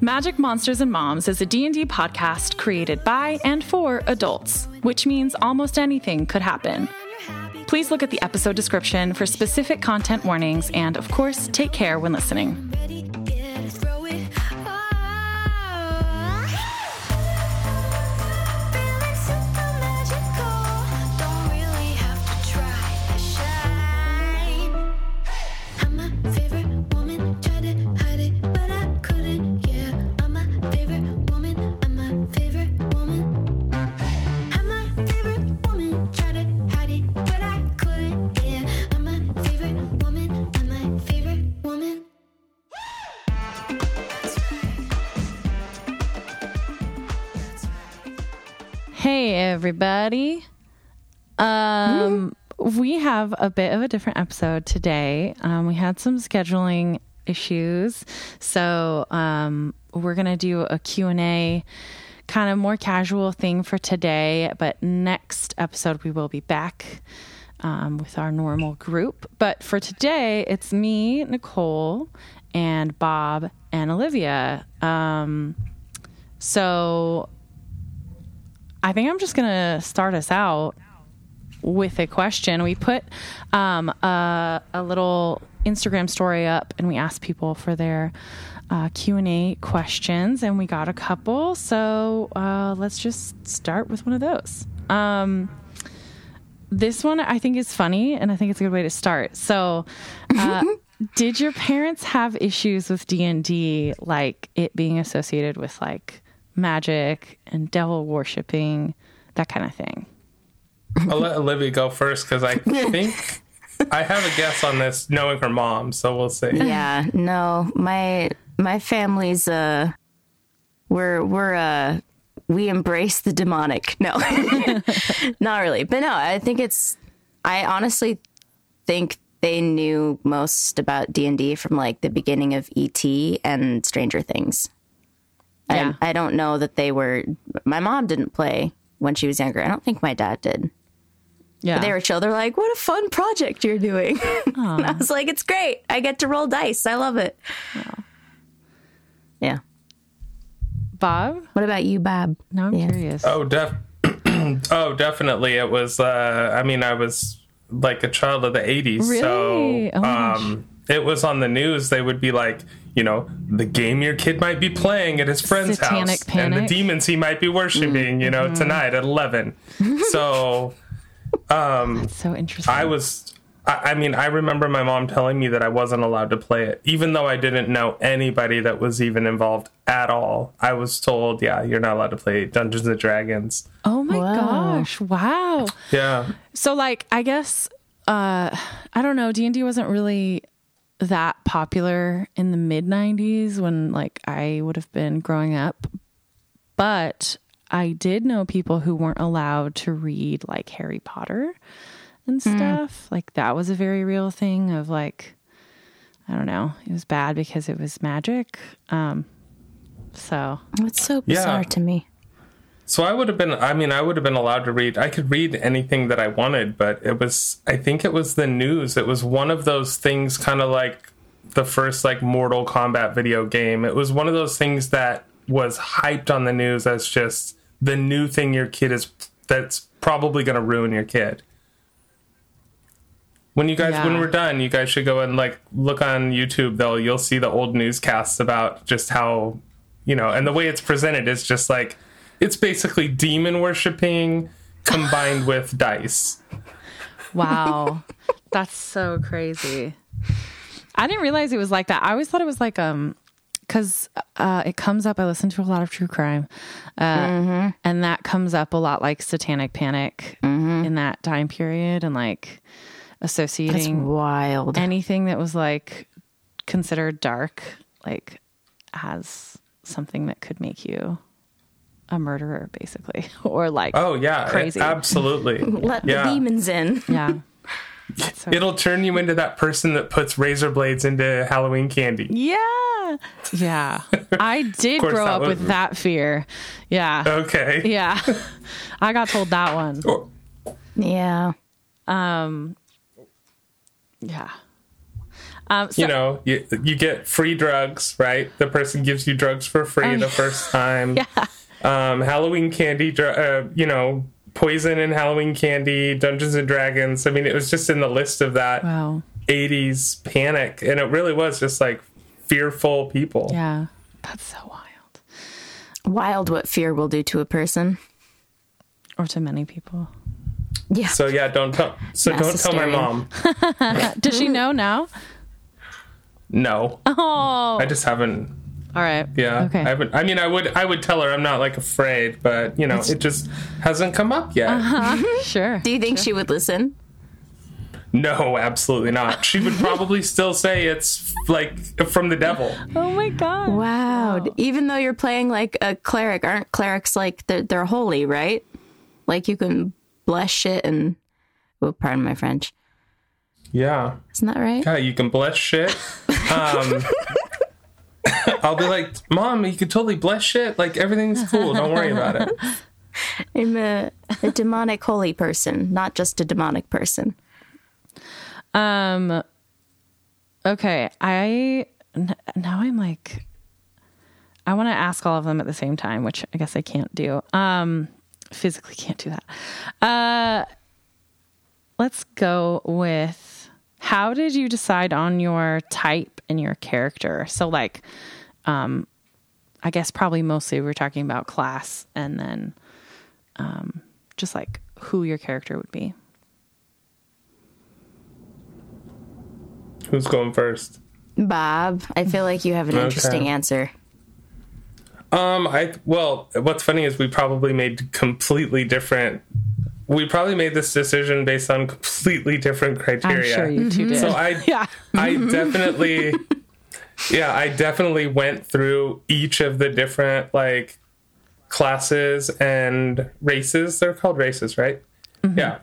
Magic Monsters and Moms is a D&D podcast created by and for adults, which means almost anything could happen. Please look at the episode description for specific content warnings and of course, take care when listening. Everybody. Um we have a bit of a different episode today. Um, we had some scheduling issues. So um, we're to do a Q&A kind of more casual thing for today, but next episode we will be back um, with our normal group. But for today, it's me, Nicole, and Bob and Olivia. Um, so I think I'm just going to start us out with a question. We put um, a, a little Instagram story up and we asked people for their uh, Q&A questions and we got a couple. So uh, let's just start with one of those. Um, this one I think is funny and I think it's a good way to start. So uh, did your parents have issues with D&D like it being associated with like magic and devil worshipping, that kind of thing? I'll let Olivia go first because I think I have a guess on this, knowing her mom. So we'll see. yeah no my my family's uh we're we're uh we embrace the demonic no not really but no i think it's i honestly think they knew most about d&d from like the beginning of et and stranger things Yeah. I, I don't know that they were my mom didn't play when she was younger i don't think my dad did Yeah. But they were chill. They're like, "What a fun project you're doing!" and I was like, "It's great. I get to roll dice. I love it." Yeah. Bob? What about you, Bob? No, I'm Yeah. curious. Oh, def- oh, definitely. It was. Uh, I mean, I was like a child of the '80s, Really? so Oh my gosh. um, it was on the news. They would be like, you know, the game your kid might be playing at his friend's Satanic house, and Panic. Mm-hmm. the demons he might be worshiping. You know, tonight at eleven. so. Um, so interesting. I was. I I mean, I remember my mom telling me that I wasn't allowed to play it, even though I didn't know anybody that was even involved at all. I was told, yeah, you're not allowed to play Dungeons and Dragons. oh my Wow. gosh. Wow. Yeah. So like I guess uh I don't know, D&D wasn't really that popular in the mid 90s when like I would have been growing up. But I did know people who weren't allowed to read like Harry Potter and stuff. Like that was a very real thing of like I don't know. It was bad because it was magic. Um so It's so Yeah. bizarre to me. So I would have been, I mean, I would have been allowed to read, I could read anything that I wanted, but it was, I think it was the news. It was one of those things, kind of like the first like Mortal Kombat video game. It was one of those things that was hyped on the news as just the new thing your kid is, that's probably going to ruin your kid. When you guys, when we're done, you guys should go and like look on YouTube though. You'll see the old newscasts about just how, you know, and the way it's presented is just like, it's basically demon worshipping combined with dice. Wow. That's so crazy. I didn't realize it was like that. I always thought it was like um cuz uh it comes up I listen to a lot of true crime. Uh and that comes up a lot like satanic panic in that time period and like That's associating wild. anything that was like considered dark like as something that could make you a murderer basically or like Oh yeah, it- Crazy. absolutely. Let yeah. the demons in. yeah. So It'll turn you into that person that puts razor blades into Halloween candy. Yeah. Yeah. I did grow up was- with that fear. Yeah. Okay. Yeah. I got told that one. Or- Yeah. Um yeah. Um, so, you know, you, you get free drugs, right? The person gives you drugs for free the first time. Oh, yeah. Um, Halloween candy, uh, you know, poison and Halloween candy, Dungeons and Dragons. I mean, it was just in the list of that Wow. 80s panic. And it really was just like fearful people. Yeah. That's so wild. Wild what fear will do to a person. Or to many people. Yeah. So yeah, don't tell. So Mass don't tell my mom. Does she know now? No, Oh. I just haven't. All right. Yeah, Okay. I haven't. I mean, I would. I would tell her. I'm not like afraid, but you know, it just hasn't come up yet. Uh-huh. Sure. do you think she would listen? No, absolutely not. She would probably still say it's like from the devil. Oh my god. Wow. Even though you're playing like a cleric, aren't clerics like they're, they're holy, right? Like you can bless shit and. Oh, pardon my French. Yeah, Isn't that right? yeah. You can bless shit. Um, I'll be like, Mom, you can totally bless shit. Like everything's cool. Don't worry about it. I'm a, a demonic holy person, not just a demonic person. Um okay, I n- now I'm like I want to ask all of them at the same time, which I guess I can't do. Um physically can't do that. Uh let's go with how did you decide on your type and your character? So like um I guess probably mostly we're talking about class and then um just like who your character would be. Who's going first? Bob, I feel like you have an Okay. interesting answer. Um, I well, what's funny is we probably made completely different. We probably made this decision based on completely different criteria. I'm criteria. sure you two did. So I, yeah. I definitely, yeah, I definitely went through each of the different like classes and races. They're called races, right? Yeah.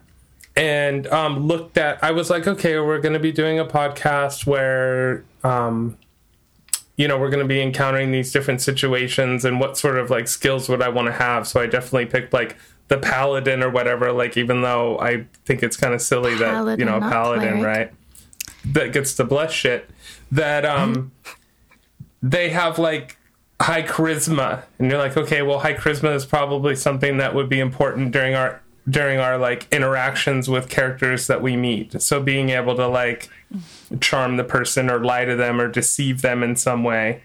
And um, looked at. I was like, okay, we're going to be doing a podcast where, um, you know, we're going to be encountering these different situations, and what sort of like skills would I want to have? So I definitely picked like the paladin or whatever. Like, even though I think it's kind of silly that you know, a paladin, right? that gets to bless shit that um they have like high charisma and you're like okay well high charisma is probably something that would be important during our during our like interactions with characters that we meet so being able to like charm the person or lie to them or deceive them in some way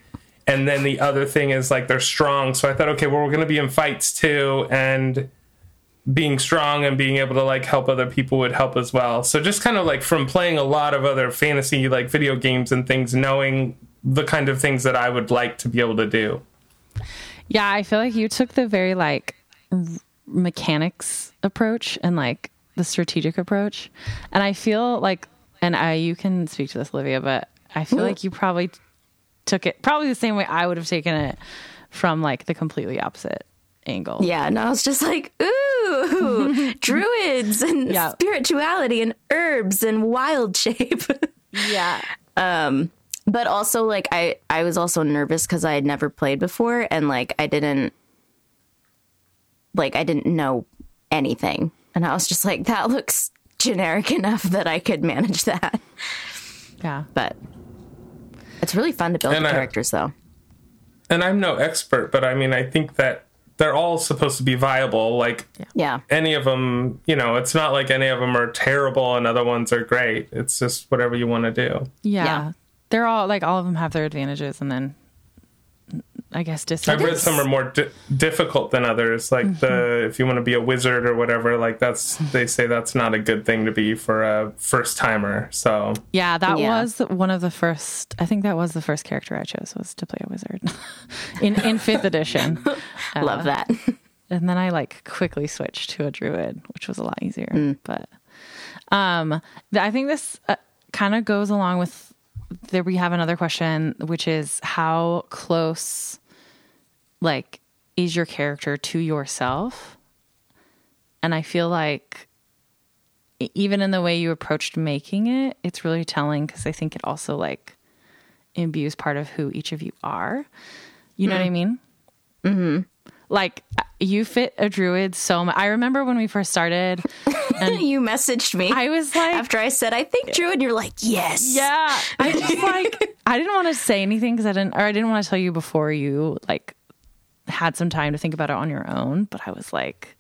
and then the other thing is like they're strong so i thought okay well we're going to be in fights too and being strong and being able to like help other people would help as well. So just kind of like from playing a lot of other fantasy like video games and things, knowing the kind of things that I would like to be able to do. Yeah, I feel like you took the very like r- mechanics approach and like the strategic approach. And I feel like and I you can speak to this Olivia, but I feel like you probably took it probably the same way I would have taken it from like the completely opposite angle. Yeah, and I was just like, ooh, druids and Yeah. spirituality and herbs and wild shape. Yeah. Um, but also like I I was also nervous cuz I had never played before and like I didn't like I didn't know anything. And I was just like that looks generic enough that I could manage that. Yeah. But it's really fun to build And the I- characters though. And I'm no expert, but I mean, I think that they're all supposed to be viable. Like Yeah. any of them, you know, it's not like any of them are terrible and other ones are great. It's just whatever you want to do. Yeah. Yeah. They're all like all of them have their advantages and then I guess I've read some are more di- difficult than others. Like the if you want to be a wizard or whatever, like that's they say that's not a good thing to be for a first timer. So Yeah, that Yeah. was one of the first. I think that was the first character I chose was to play a wizard in in fifth edition, Love that. and then I like quickly switched to a druid, which was a lot easier. But um, th- I think this uh, kind of goes along with. There we have another question, which is how close, like, is your character to yourself? And I feel like even in the way you approached making it, it's really telling because I think it also like imbues part of who each of you are. You know what I mean? Mm-hmm. like you fit a druid so much. I remember when we first started, and you messaged me I was like, after I said I think druid, you're like, yes, yeah. I just like I didn't want to say anything because I didn't, or I didn't want to tell you before you like had some time to think about it on your own. But I was like,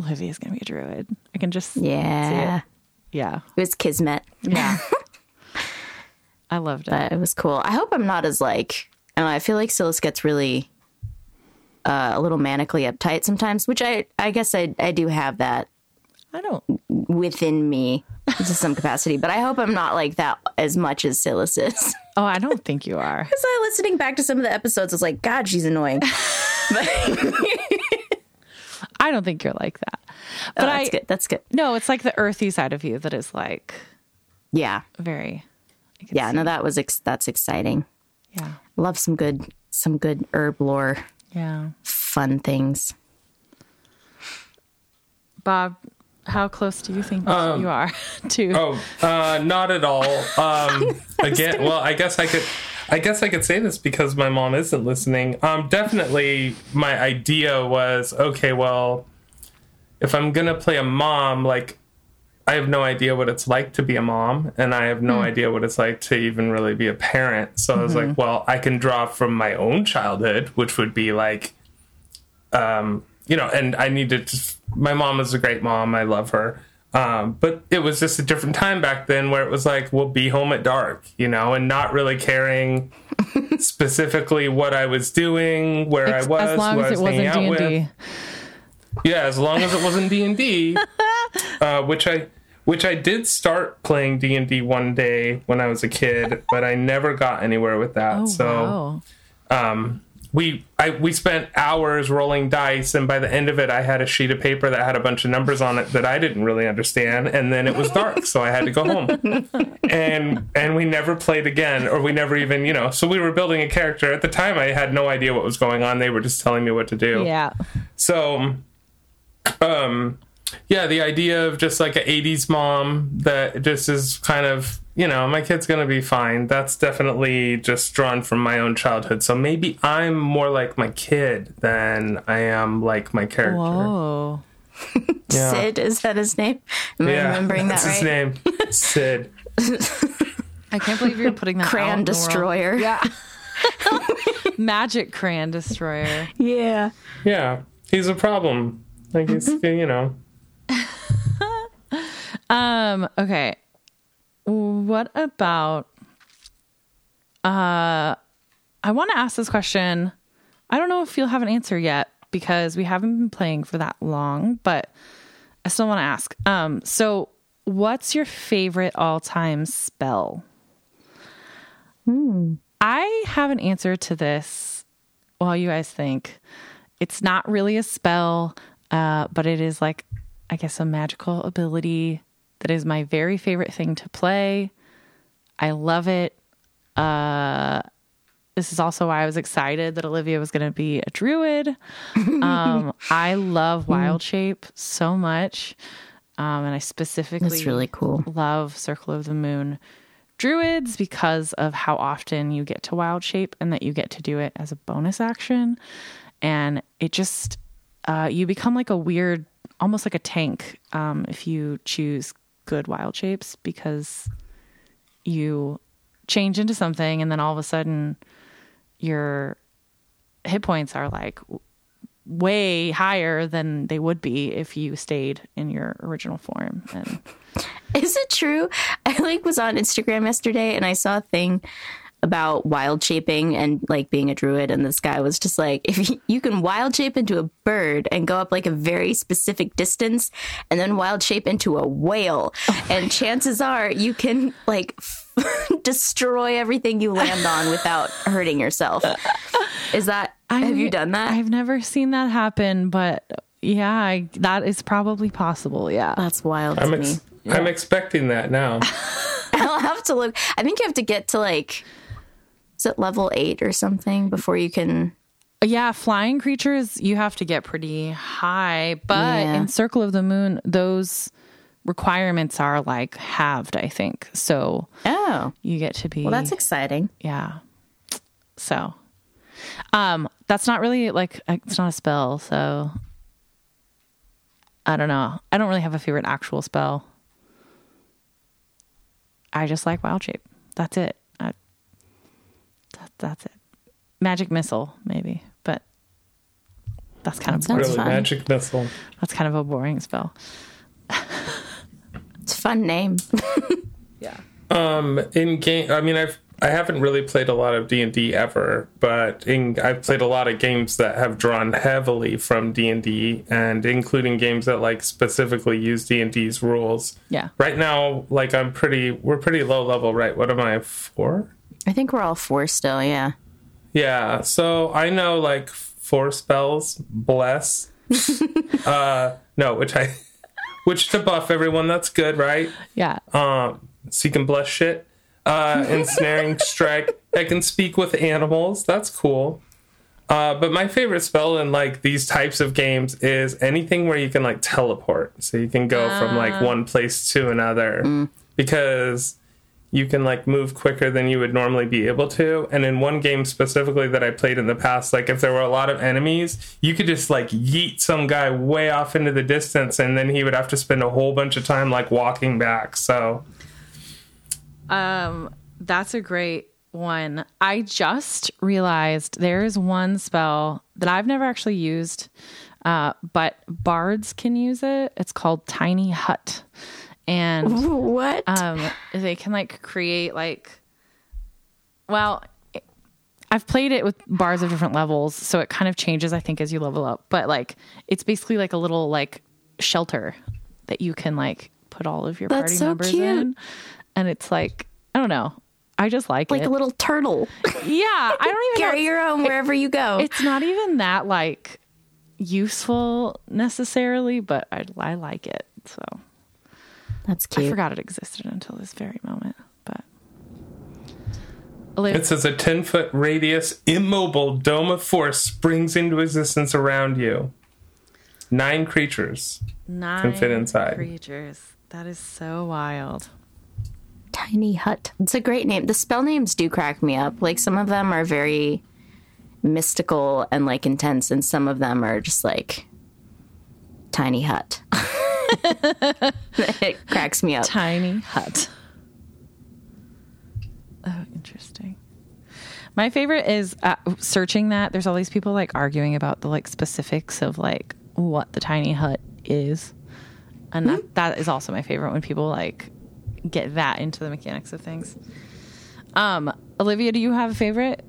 Olivia's gonna be a druid. I can just yeah. yeah, It was kismet, yeah. I loved it. but it was cool. I hope I'm not as like. I, know, I feel like Silis gets really uh, a little manically uptight sometimes, which I I guess I I do have that I don't. within me to some capacity, but I hope I'm not like that as much as Silis is. Oh, I don't think you are. Because I listening back to some of the episodes, I was like, God, she's annoying. but I don't think you're like that. Oh, but oh, I that's good. That's good. no, it's like the earthy side of you that is like Yeah, very. Yeah. see- No, that was ex- that's exciting. yeah, Love some good some good herb lore, yeah. fun things. Bob, how close do you think you are to? Oh, uh, not at all. Um, again, well, I guess I could. I guess I could say this because my mom isn't listening. Um, definitely, my idea was okay. Well, if I'm gonna play a mom, like I have no idea what it's like to be a mom, and I have no idea what it's like to even really be a parent. So I was like, well, I can draw from my own childhood, which would be like, um, you know, and I need to just. My mom is a great mom. I love her. Um, but it was just a different time back then where it was like, we'll be home at dark, you know, and not really caring specifically what I was doing, where I was, as long who I was it hanging wasn't out D and with. Yeah, as long as it wasn't D and D, uh, which I which I did start playing D and D one day when I was a kid, but I never got anywhere with that. Oh so wow! um, we I we spent hours rolling dice, and by the end of it, I had a sheet of paper that had a bunch of numbers on it that I didn't really understand, and then it was dark, so I had to go home. And and we never played again, or we never even you know. So we were building a character at the time. I had no idea what was going on. They were just telling me what to do. Yeah, So, um, yeah, the idea of just like an 80s mom that just is kind of, you know, my kid's going to be fine. That's definitely just drawn from my own childhood. So maybe I'm more like my kid than I am like my character. whoa. Yeah. Sid is that his name? Am I Yeah, remembering that that's right? his name. Sid. I can't believe you're putting that out Cran in the world. Destroyer. Yeah, magic crayon destroyer. Yeah. Yeah, he's a problem. Like he's, you know. Um. Okay. What about? Uh, I want to ask this question. I don't know if you'll have an answer yet because we haven't been playing for that long, but I still want to ask. Um. So, what's your favorite all-time spell? I have an answer to this. While you guys think it's not really a spell, uh, but it is like, I guess, a magical ability that is my very favorite thing to play. I love it. Uh, this is also why I was excited that Olivia was going to be a druid. Um, I love Wild Shape so much. Um, and I specifically That's really cool. love Circle of the Moon druids because of how often you get to wild shape and that you get to do it as a bonus action. And it just, uh, you become like a weird, almost like a tank um, if you choose good wild shapes because you change into something and then all of a sudden your hit points are like way higher than they would be if you stayed in your original form and Is it true? I like was on Instagram yesterday and I saw a thing about wild shaping and like being a druid and this guy was just like if you, you can wild shape into a bird and go up like a very specific distance and then wild shape into a whale oh and chances are you can like destroy everything you land on without hurting yourself. Is that have you done that? I've never seen that happen, but yeah, I, that is probably possible. Yeah. That's wild I'm, me. ex- I'm expecting that now. I'll have to look. I think you have to get to like, it level eight or something before you can? Yeah, flying creatures, you have to get pretty high, but Yeah. in Circle of the Moon, those requirements are like halved, I think. So Oh, you get to be well, that's exciting. yeah. So Um, that's not really like it's not a spell, so I don't know. I don't really have a favorite actual spell. I just like wild shape. That's it. I, that, that's it. Magic missile, maybe, but that's kind of sounds Really, fun. magic missile. that's kind of a boring spell. It's a fun name. Yeah. Um, in game, I mean, I've I haven't really played a lot of D and D ever, but in I've played a lot of games that have drawn heavily from D and D, and including games that like specifically use D and D's rules. Yeah. Right now, like I'm pretty, we're pretty low level, right? What am I four? I think we're all four still. Yeah. Yeah, so I know like four spells. Bless. uh, no, which I, which to buff everyone. That's good, right? Yeah. um, so you can bless shit. Uh, ensnaring strike. I can speak with animals. That's cool. Uh, but my favorite spell in like these types of games is anything where you can like teleport. So you can go from like one place to another because you can like move quicker than you would normally be able to. And in one game specifically that I played in the past, like if there were a lot of enemies, you could just like yeet some guy way off into the distance and then he would have to spend a whole bunch of time like walking back. So Um, that's a great one. I just realized there is one spell that I've never actually used, uh, but bards can use it. It's called Tiny Hut, and What? um, they can like create like, well. I've played it with bards of different levels, so it kind of changes, I think, as you level up. But like, it's basically like a little like shelter that you can like put all of your That's party so members cute. in, and it's like I don't know. I just like, it. like it. a little turtle. yeah, I don't even Carry your own wherever you go. It's not even that like useful necessarily, but I, I like it. So That's I forgot it existed until this very moment. But Olivia, It says a 10 foot radius immobile dome of force springs into existence around you. Nine creatures. nine fit inside. creatures. That is so wild. Tiny Hut. It's a great name. The spell names do crack me up. Like some of them are very mystical and like intense, and some of them are just like Tiny Hut. it cracks me up. Tiny hut. Oh, interesting. My favorite is uh, searching that. There's all these people like arguing about the like specifics of like what the tiny hut is, and that, that is also my favorite when people like get that into the mechanics of things. Um, Olivia, do you have a favorite?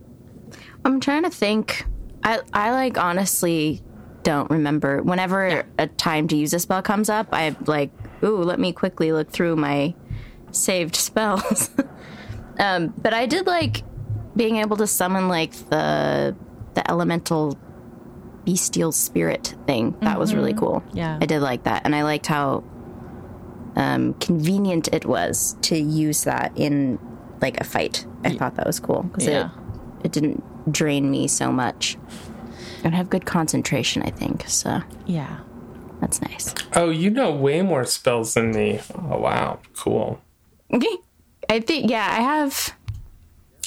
I'm trying to think. I I like honestly don't remember. Whenever a time to use a spell comes up, I like, ooh, let me quickly look through my saved spells. um, but I did like being able to summon like the the elemental bestial spirit thing. That was really cool. Yeah. I did like that, and I liked how um, convenient it was to use that in like a fight. I thought that was cool because Yeah. it it didn't drain me so much. And have good concentration, I think. So Yeah. that's nice. Oh, you know way more spells than me. Oh, wow. Cool. I think yeah, I have.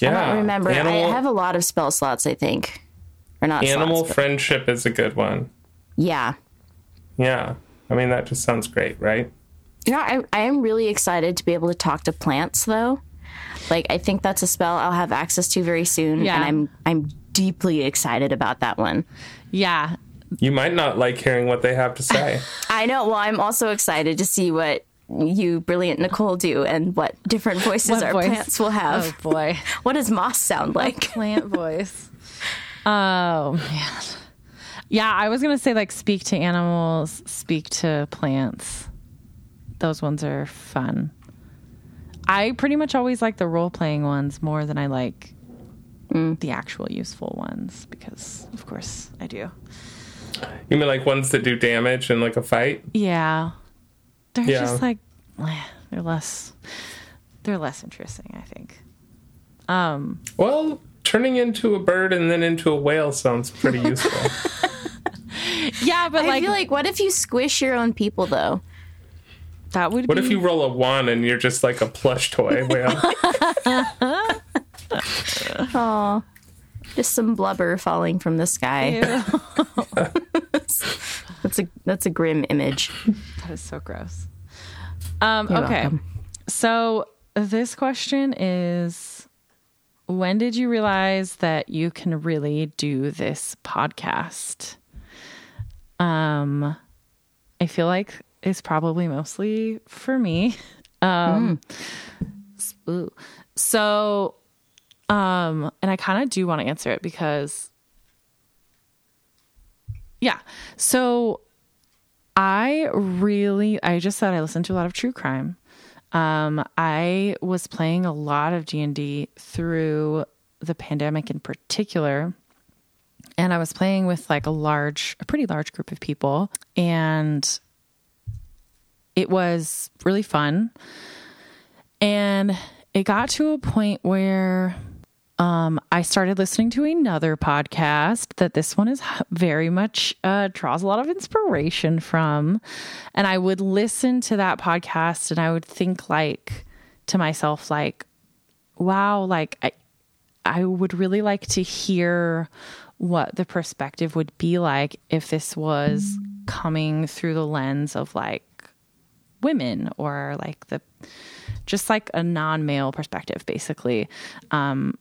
Yeah. I don't remember. Animal, I have a lot of spell slots. I think, or not. animal slots, but- friendship is a good one. yeah. Yeah. I mean, that just sounds great, right? You know, I, I am really excited to be able to talk to plants, though. Like, I think that's a spell I'll have access to very soon, Yeah. and I'm I'm deeply excited about that one. Yeah. You might not like hearing what they have to say. I know. Well, I'm also excited to see what you, brilliant Nicole, do and what different voices What our voice? plants will have. Oh boy. What does moss sound like? plant voice. Oh man. Yeah, I was gonna say like speak to animals, speak to plants. Those ones are fun. I pretty much always like the role playing ones more than I like the actual useful ones because of course I do. You mean like ones that do damage in like a fight? Yeah. They're Yeah. just like eh, they're less they're less interesting, I think. Um Well, turning into a bird and then into a whale sounds pretty useful. yeah, but I like, feel like, what if you squish your own people, though? that would what be if you roll a one and you're just like a plush toy whale? Oh, Just some blubber falling from the sky. That's a that's a grim image. That is so gross. Um, okay. welcome. So this question is when did you realize that you can really do this podcast? Um I feel like it's probably mostly for me. Um ooh. so um and I kind of do want to answer it because yeah. So I really, I just said I listen to a lot of true crime. Um, I was playing a lot of D and D through the pandemic in particular, and I was playing with like a large, a pretty large group of people, and it was really fun. And it got to a point where um, I started listening to another podcast that this one is very much uh, draws a lot of inspiration from. And I would listen to that podcast and I would think like to myself, like, wow, like I, I would really like to hear what the perspective would be like if this was coming through the lens of like women or like the just like a non-male perspective basically um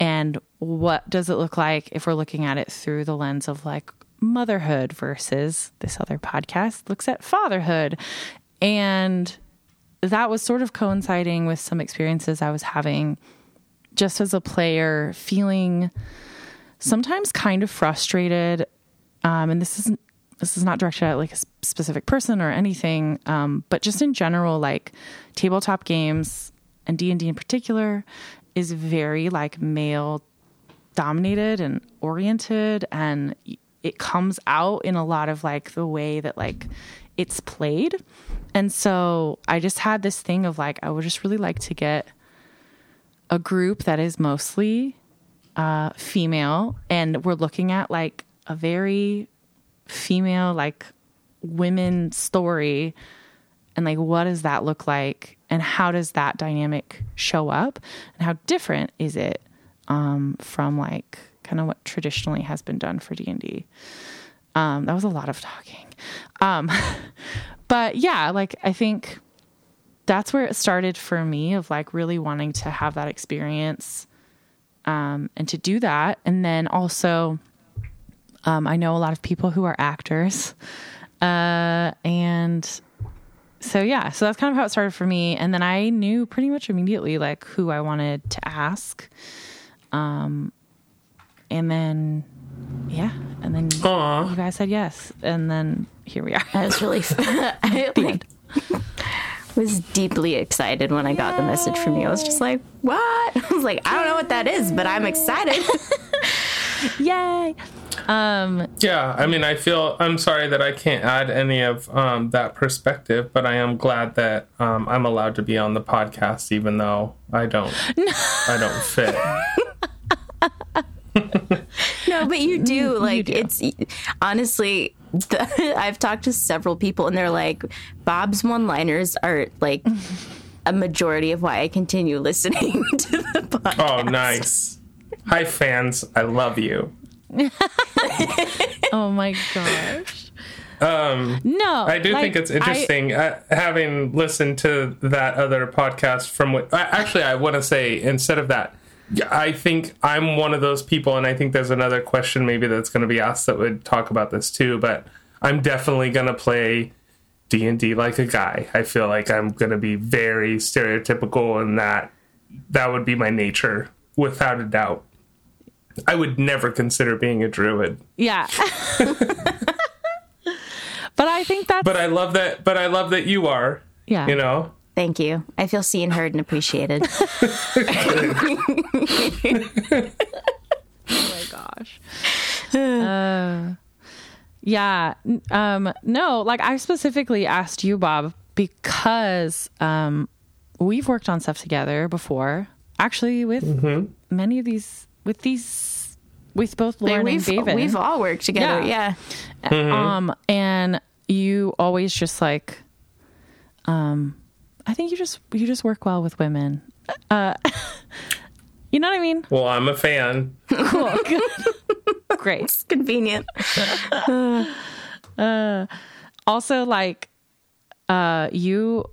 and what does it look like if we're looking at it through the lens of like motherhood versus this other podcast looks at fatherhood? And that was sort of coinciding with some experiences I was having just as a player feeling sometimes kind of frustrated um, and this isn't this is not directed at like a specific person or anything um, but just in general like tabletop games and d&d in particular is very like male dominated and oriented and it comes out in a lot of like the way that like it's played. And so i just had this thing of like i would just really like to get a group that is mostly uh, female and we're looking at like a very female like women story. And like what does that look like and how does that dynamic show up? And how different is it um, from like kind of what traditionally has been done for d&d um, that was a lot of talking. Um, but yeah like i think that's where it started for me of like really wanting to have that experience um, and to do that. And then also um, i know a lot of people who are actors uh, and so yeah so that's kind of how it started for me and then i knew pretty much immediately like who i wanted to ask um, and then yeah and then Aw. you guys said yes and then here we are I was really I like, was deeply excited when I got the message from you. I was just like, "What?" I was like, "I don't know what that is, but I'm excited." yay um Yeah, I mean, I feel I'm sorry that I can't add any of um, that perspective, but I am glad that um, I'm allowed to be on the podcast, even though I don't, I don't fit. no, but you do. Like do. it's honestly, the, I've talked to several people, and they're like, Bob's one-liners are like a majority of why I continue listening to the podcast. Oh, nice. Hi, fans. I love you. oh my gosh Um, no I do like, think it's I- interesting uh, having listened to that other podcast from what I- actually I want to say instead of that I think I'm one of those people and I think there's another question maybe that's going to be asked that would talk about this too but I'm definitely going to play D&D like a guy. I feel like I'm going to be very stereotypical and that that would be my nature without a doubt. I would never consider being a druid. yeah but i think that's But I love that but I love that you are, yeah you know. Thank you. I feel seen, heard, and appreciated. oh my gosh. Uh, yeah. Um, no, like I specifically asked you, Bob, because um, we've worked on stuff together before. Actually, with many of these, with these, with both Lauren and we've David. we've all worked together. Yeah. Yeah. Um, and you always just like, um, I think you just you just work well with women. Uh, You know what I mean? Well, I'm a fan. Cool. Good. Great. Convenient. Also, like, uh, you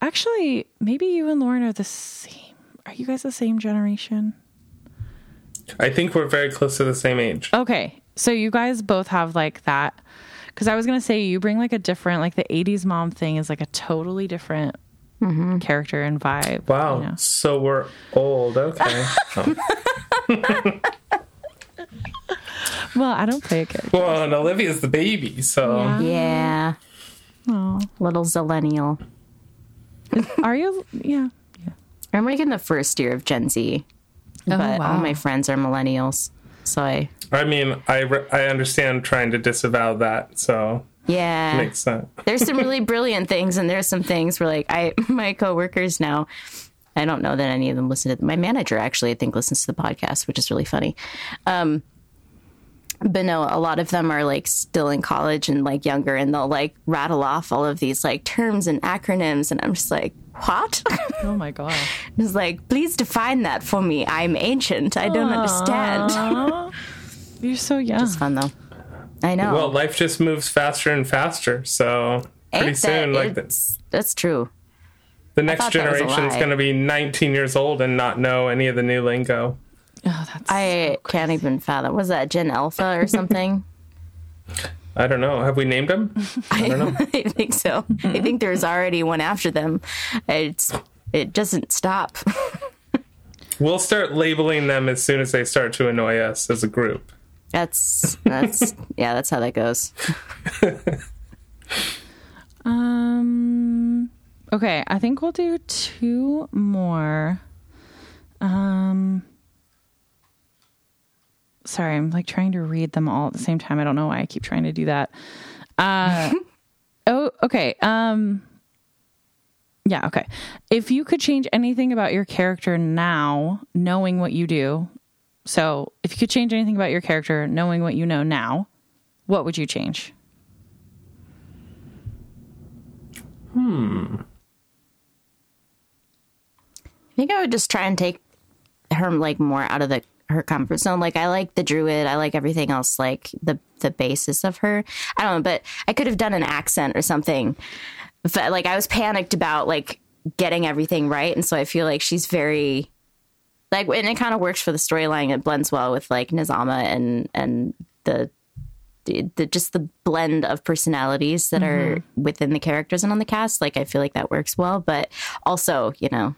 actually maybe you and Lauren are the same. Are you guys the same generation? I think we're very close to the same age. Okay, so you guys both have like that. Because I was gonna say you bring like a different, like the '80s mom thing is like a totally different mm-hmm. character and vibe. Wow. you know? So we're old. Okay. Oh. Well, I don't play a character. Well, and Olivia's the baby, so Yeah. Yeah. Oh, Little zillennial. are you? Yeah. yeah. I'm like in the first year of Gen Z, but wow. all my friends are millennials. So I, I mean, I re- I understand trying to disavow that, so yeah, makes sense. there's some really brilliant things, and there's some things where like I, my coworkers now, I don't know that any of them listen to. My manager actually, I think, listens to the podcast, which is really funny. Um, but no, a lot of them are like still in college and like younger, and they'll like rattle off all of these like terms and acronyms, and I'm just like, what? Oh my god. It's like, please define that for me. I'm ancient. I don't understand. You're so young. It's fun though. I know. Well, life just moves faster and faster, so pretty Ain't soon, that, like the, it's- that's true. the next generation that was a generation's lie. going to be 19 years old and not know any of the new lingo. oh, that's I can't even fathom. Was that Gen Alpha or something? I don't know. Have we named them? I don't know. I think so. I think there's already one after them. It's it doesn't stop. We'll start labeling them as soon as they start to annoy us as a group. That's that's yeah. That's how that goes. Um. Okay, I think we'll do two more. Um. Sorry, I'm like trying to read them all at the same time. I don't know why I keep trying to do that. Uh. oh. Okay. Um. Yeah. Okay. If you could change anything about your character now, knowing what you do, so if you could change anything about your character, knowing what you know now, what would you change? Hmm. I think I would just try and take her like more out of the her comfort zone. Like I like the druid, I like everything else, like the the basis of her. I don't know, but I could have done an accent or something. But like I was panicked about like getting everything right, and so I feel like she's very like, and it kind of works for the storyline. It blends well with like Nizama and and the. The, the just the blend of personalities that are mm-hmm. within the characters and on the cast like i feel like that works well but also you know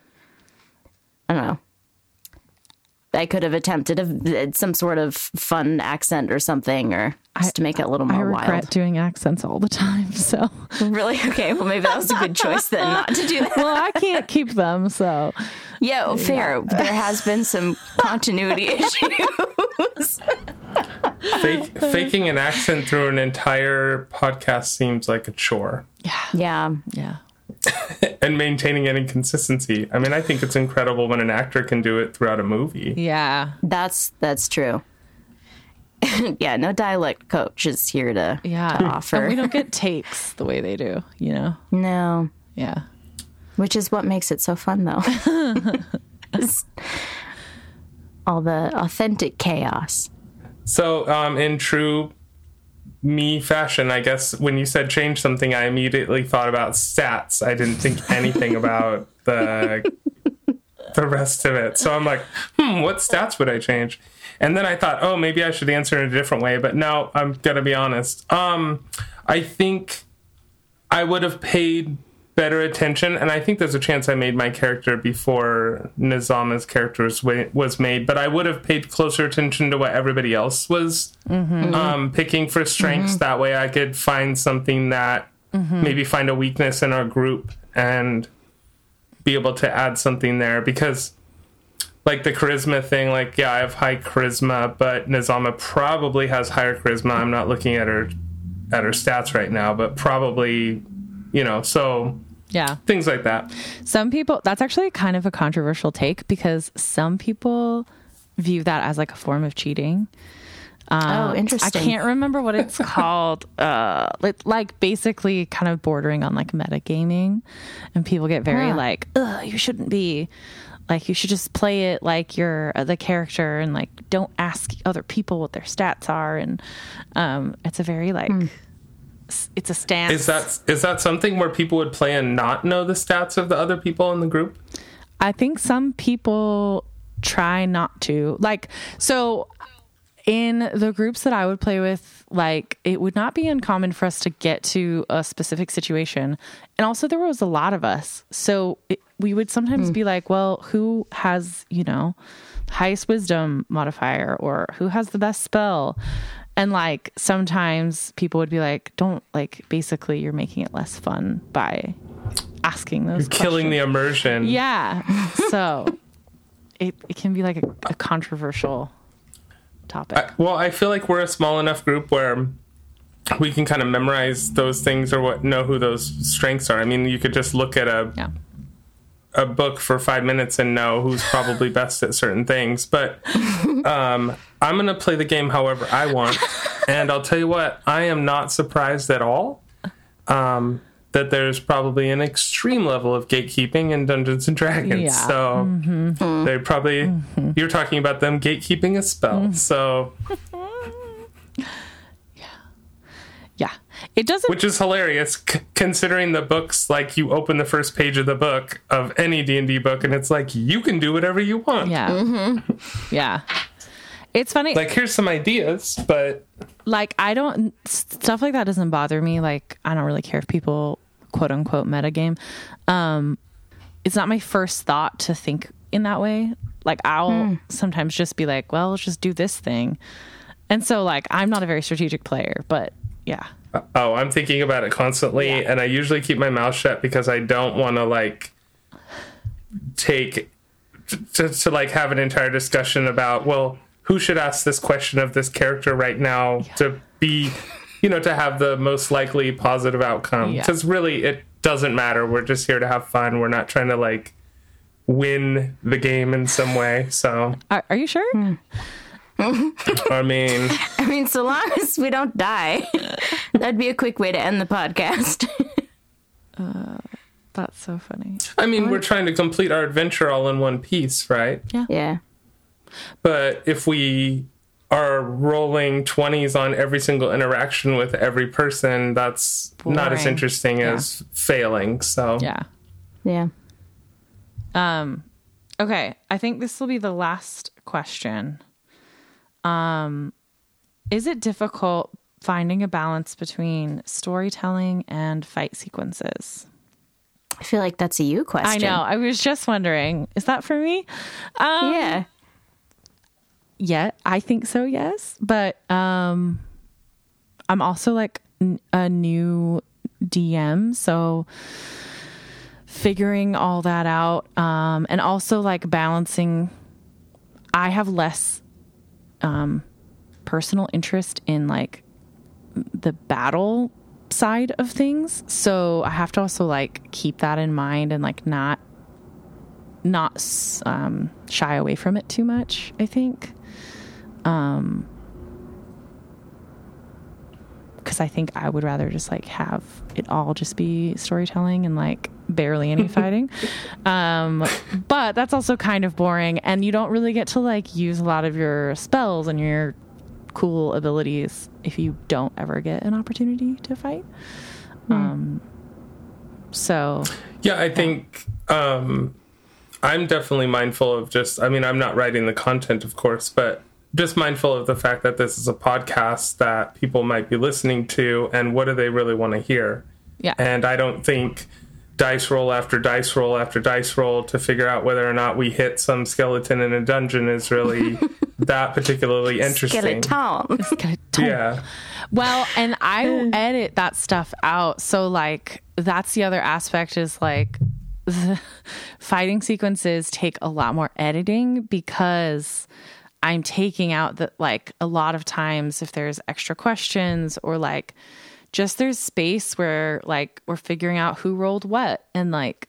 I don't know. I could have attempted a, some sort of fun accent or something, or just to make it a little more. I more regret wild. doing accents all the time, so Really? Okay. Well, maybe that was a good choice then, not to do that. well, I can't keep them. So Yeah, well, fair. There has been some continuity issues. Fake, faking an accent through an entire podcast seems like a chore. Yeah, yeah. yeah, And maintaining any consistency. I mean, I think it's incredible when an actor can do it throughout a movie. yeah, That's that's true. yeah, no dialect coach is here to, yeah. to offer. And we don't get takes the way they do. You know? no, Yeah. which is what makes it so fun, though. All the authentic chaos. So, um, in true me fashion, I guess when you said change something, I immediately thought about stats. I didn't think anything about the the rest of it. So I'm like, hmm, what stats would I change? And then I thought, oh, maybe I should answer in a different way. But no, I'm gonna be honest. Um, I think I would have paid better attention, and I think there's a chance I made my character before Nizama's character was, was made, but I would have paid closer attention to what everybody else was mm-hmm. um, mm-hmm. picking for strengths. Mm-hmm. That way I could find something that maybe find a weakness in our group and be able to add something there because like the charisma thing like yeah i have high charisma but nizama probably has higher charisma. I'm not looking at her at her stats right now but probably you know so Yeah. things like that Some people, that's actually kind of a controversial take because some people view that as like a form of cheating. oh, interesting. I can't remember what it's called. Uh, like, like basically kind of bordering on like metagaming, and people get very Huh. like, "Ugh, you shouldn't be." Like you should just play it like you're uh, the character, and like don't ask other people what their stats are. And um, it's a very like, s- it's a stance. Is that is that something where people would play and not know the stats of the other people in the group? I think some people try not to. Like, so in the groups that I would play with, like, it would not be uncommon for us to get to a specific situation. And also, there was a lot of us. So it, we would sometimes hmm. be like, well, who has, you know, highest wisdom modifier or who has the best spell? And like, sometimes people would be like, don't, like, basically, you're making it less fun by asking those Killing the immersion. Yeah. So it, it can be like a, a controversial topic. I- well, I feel like we're a small enough group where we can kind of memorize those things or what know who those strengths are. I mean, you could just look at a yeah. a book for five minutes and know who's probably best at certain things. But um, I'm going to play the game however I want. And I'll tell you what, I am not surprised at all um, that there's probably an extreme level of gatekeeping in Dungeons and Dragons. Yeah. So they probably, you're talking about them gatekeeping a spell. So, yeah. Yeah. It doesn't which is hilarious c- considering the books, like you open the first page of the book of any D&D book and it's like, you can do whatever you want. Yeah. Yeah. It's funny. like here's some ideas but like I don't stuff like that doesn't bother me. Like I don't really care if people quote unquote metagame. Um it's not my first thought to think in that way. Like I'll sometimes just be like, well, let's just do this thing. And so like I'm not a very strategic player, but yeah. oh i'm thinking about it constantly Yeah. and i usually keep my mouth shut because i don't want to like take to, to like have an entire discussion about well who should ask this question of this character right now to be you know to have the most likely positive outcome Yeah. because really it doesn't matter we're just here to have fun we're not trying to like win the game in some way so Are, are you sure? Hmm. i mean I mean, so long as we don't die, that'd be a quick way to end the podcast. Uh, that's so funny. i mean we're trying to complete our adventure all in one piece right Yeah. yeah. But if we are rolling 20s on every single interaction with every person, that's not as interesting Yeah. as failing. So, Yeah. Yeah. Um, okay, I think this will be the last question. Um, is it difficult finding a balance between storytelling and fight sequences? I feel like that's a you question. I know. I was just wondering, is that for me? Um, Yeah. Yeah, I think so. Yes, but um, I'm also like n- a new DM, so figuring all that out, um, and also like balancing. I have less um, personal interest in like the battle side of things, so I have to also like keep that in mind and like not not um, shy away from it too much. I think. Um, because I think I would rather just like have it all just be storytelling and like barely any fighting. Um, but that's also kind of boring, and you don't really get to like use a lot of your spells and your cool abilities if you don't ever get an opportunity to fight. Um, so yeah, I think um, I'm definitely mindful of just, I mean, I'm not writing the content, of course, but just mindful of the fact that this is a podcast that people might be listening to and what do they really want to hear. yeah, And I don't think dice roll after dice roll after dice roll to figure out whether or not we hit some skeleton in a dungeon is really that particularly interesting. Skeleton. Yeah. Well, and I edit that stuff out. So like that's the other aspect is like the fighting sequences take a lot more editing because I'm taking out that like a lot of times if there's extra questions or like just there's space where like we're figuring out who rolled what and like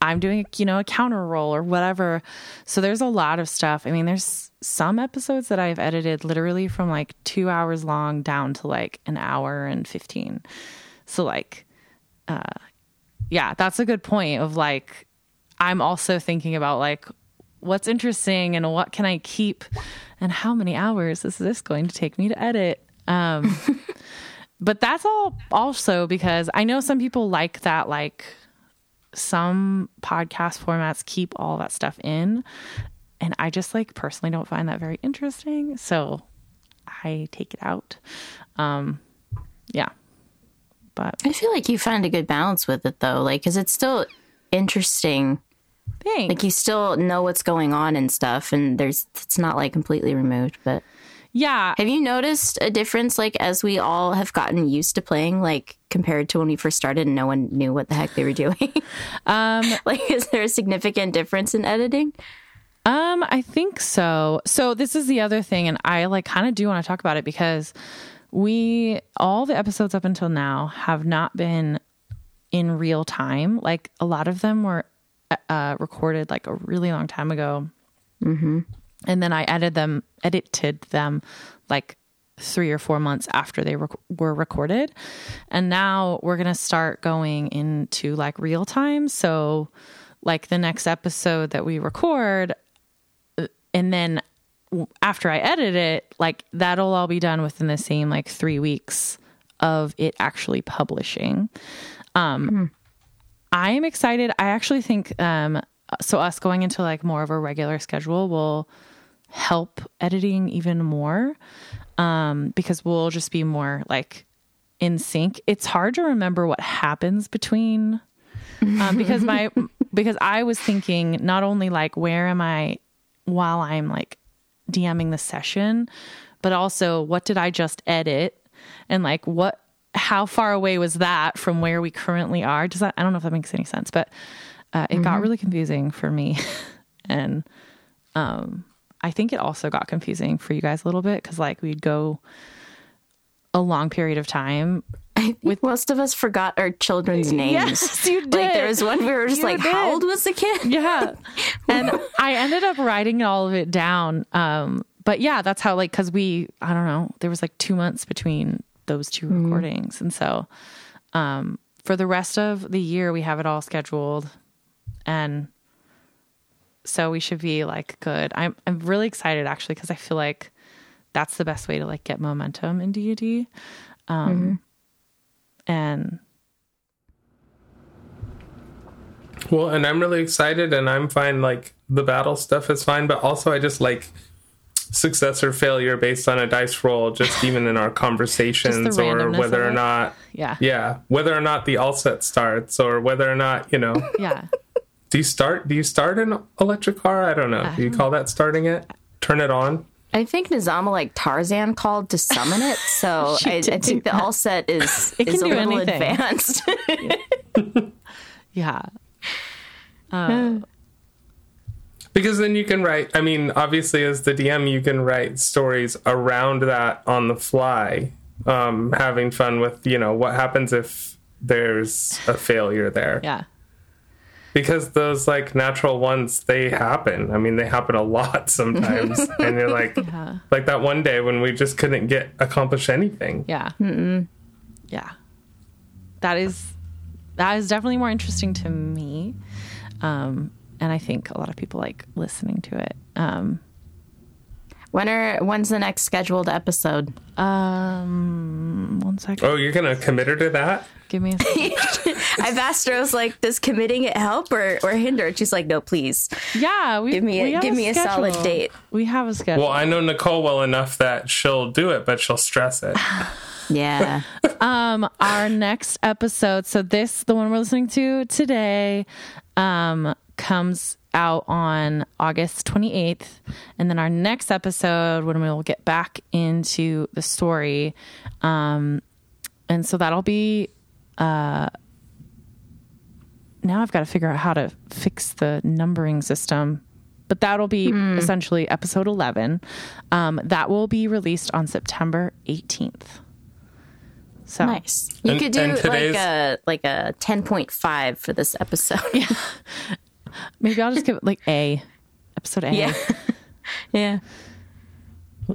I'm doing, you know, a counter roll or whatever. So there's a lot of stuff. I mean, there's some episodes that I've edited literally from like two hours long down to like an hour and 15. So, like, uh, yeah, that's a good point of like, I'm also thinking about like, what's interesting and what can I keep and how many hours is this going to take me to edit? Um, but that's all also because I know some people like that, like, some podcast formats keep all that stuff in and i just like personally don't find that very interesting so i take it out um yeah but I feel like you find a good balance with it though, like because it's still interesting. Thanks Like you still know what's going on and stuff, and there's it's not like completely removed. But yeah have you noticed a difference, like as we all have gotten used to playing, like compared to when we first started and no one knew what the heck they were doing? um like, is there a significant difference in editing? Um, I think so. So this is the other thing, and I like kind of do want to talk about it because we all the episodes up until now have not been in real time. Like a lot of them were uh, recorded like a really long time ago, mm-hmm. and then I edited them, edited them like three or four months after they rec- were recorded, and now we're gonna start going into like real time. So, like the next episode that we record, and then after I edit it, like that'll all be done within the same like three weeks of it actually publishing. Um, I am excited. I actually think um, so. Us going into like more of a regular schedule will help editing even more um, because we'll just be more like in sync. It's hard to remember what happens between um, because my because I was thinking not only like where am I while I'm like DMing the session, but also what did I just edit and like what how far away was that from where we currently are? Does that I don't know if that makes any sense, but uh, it got really confusing for me, and um, I think it also got confusing for you guys a little bit because like we'd go a long period of time With most of us forgot our children's names. Yes, you did. Like there was one we were just You like, did. how old was the kid? yeah and i ended up writing all of it down um but yeah that's how like because we i don't know there was like two months between those 2 recordings. And so um for the rest of the year we have it all scheduled. And so we should be like good. I'm i'm really excited actually because i feel like that's the best way to like get momentum in d&d um and Well, and I'm really excited, and I'm fine. Like the battle stuff is fine, but also I just like success or failure based on a dice roll, just even in our conversations, or whether or not, yeah yeah, whether or not the all set starts, or whether or not you know, yeah do you start? Do you start an electric car? I don't know. Do you call that starting it? Turn it on? I think Nizama like Tarzan called to summon it, so I, I think the all set is It is can a do little anything. advanced. yeah Because then you can write. I mean, obviously, as the DM, you can write stories around that on the fly, um, having fun with you know what happens if there's a failure there. yeah because those like natural ones they happen i mean they happen a lot sometimes and you're like like that one day when we just couldn't get accomplish anything Yeah. Yeah. That is that is definitely more interesting to me. Um and I think a lot of people like listening to it. Um when are when's the next scheduled episode? um one second. oh you're gonna commit her to that Give me a second. I've asked her, I was like, does committing it help or, or hinder? She's like, no, please. Yeah, we Give me a- we have give me a solid date. We have a schedule. well i know nicole well enough that she'll do it but she'll stress it Yeah. um our next episode, so this the one we're listening to today um comes out on August 28th and then our next episode when we will get back into the story um and so that'll be uh now I've got to figure out how to fix the numbering system but that'll be essentially episode 11 um that will be released on September 18th So Nice. You And- could do like a like a ten point five for this episode. Yeah. maybe I'll just give it like A episode A. Yeah. yeah.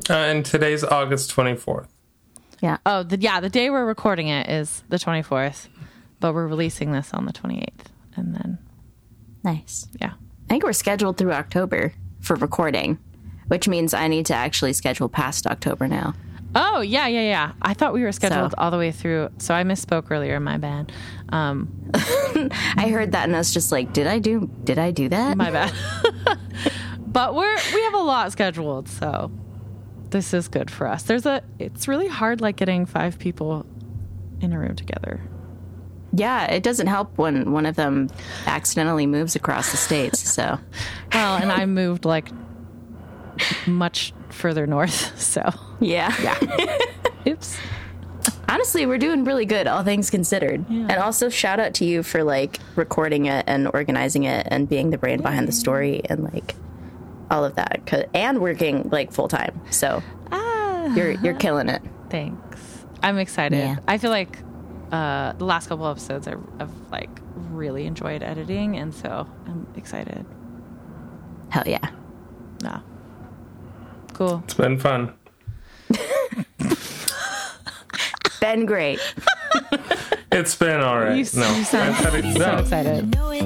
Uh, and today's August 24th. Yeah. Oh, the, yeah. The day we're recording it is the 24th, but we're releasing this on the 28th, and then Nice. yeah. I think we're scheduled through October for recording, which means I need to actually schedule past October now. Oh yeah, yeah, yeah. I thought we were scheduled So- all the way through, so I misspoke earlier. My bad. Um, I heard that and I was just like, did I do did I do that? my bad. but we're we have a lot scheduled, so this is good for us. There's a. It's really hard, like getting five people in a room together. yeah, it doesn't help when one of them accidentally moves across the states. So Well, and I moved like much further north, so yeah. yeah. Oops. Honestly, we're doing really good, all things considered. And also shout out to you for like recording it and organizing it and being the brain behind the story and like all of that. and working like full time. So Ah. you're you're killing it. Thanks. I'm excited. Yeah. I feel like uh, the last couple episodes I, I've like really enjoyed editing, and so I'm excited. Hell yeah. Yeah. Cool. It's been fun. Been great. It's been all right. You, no, you sound I've had it- so excited. know it.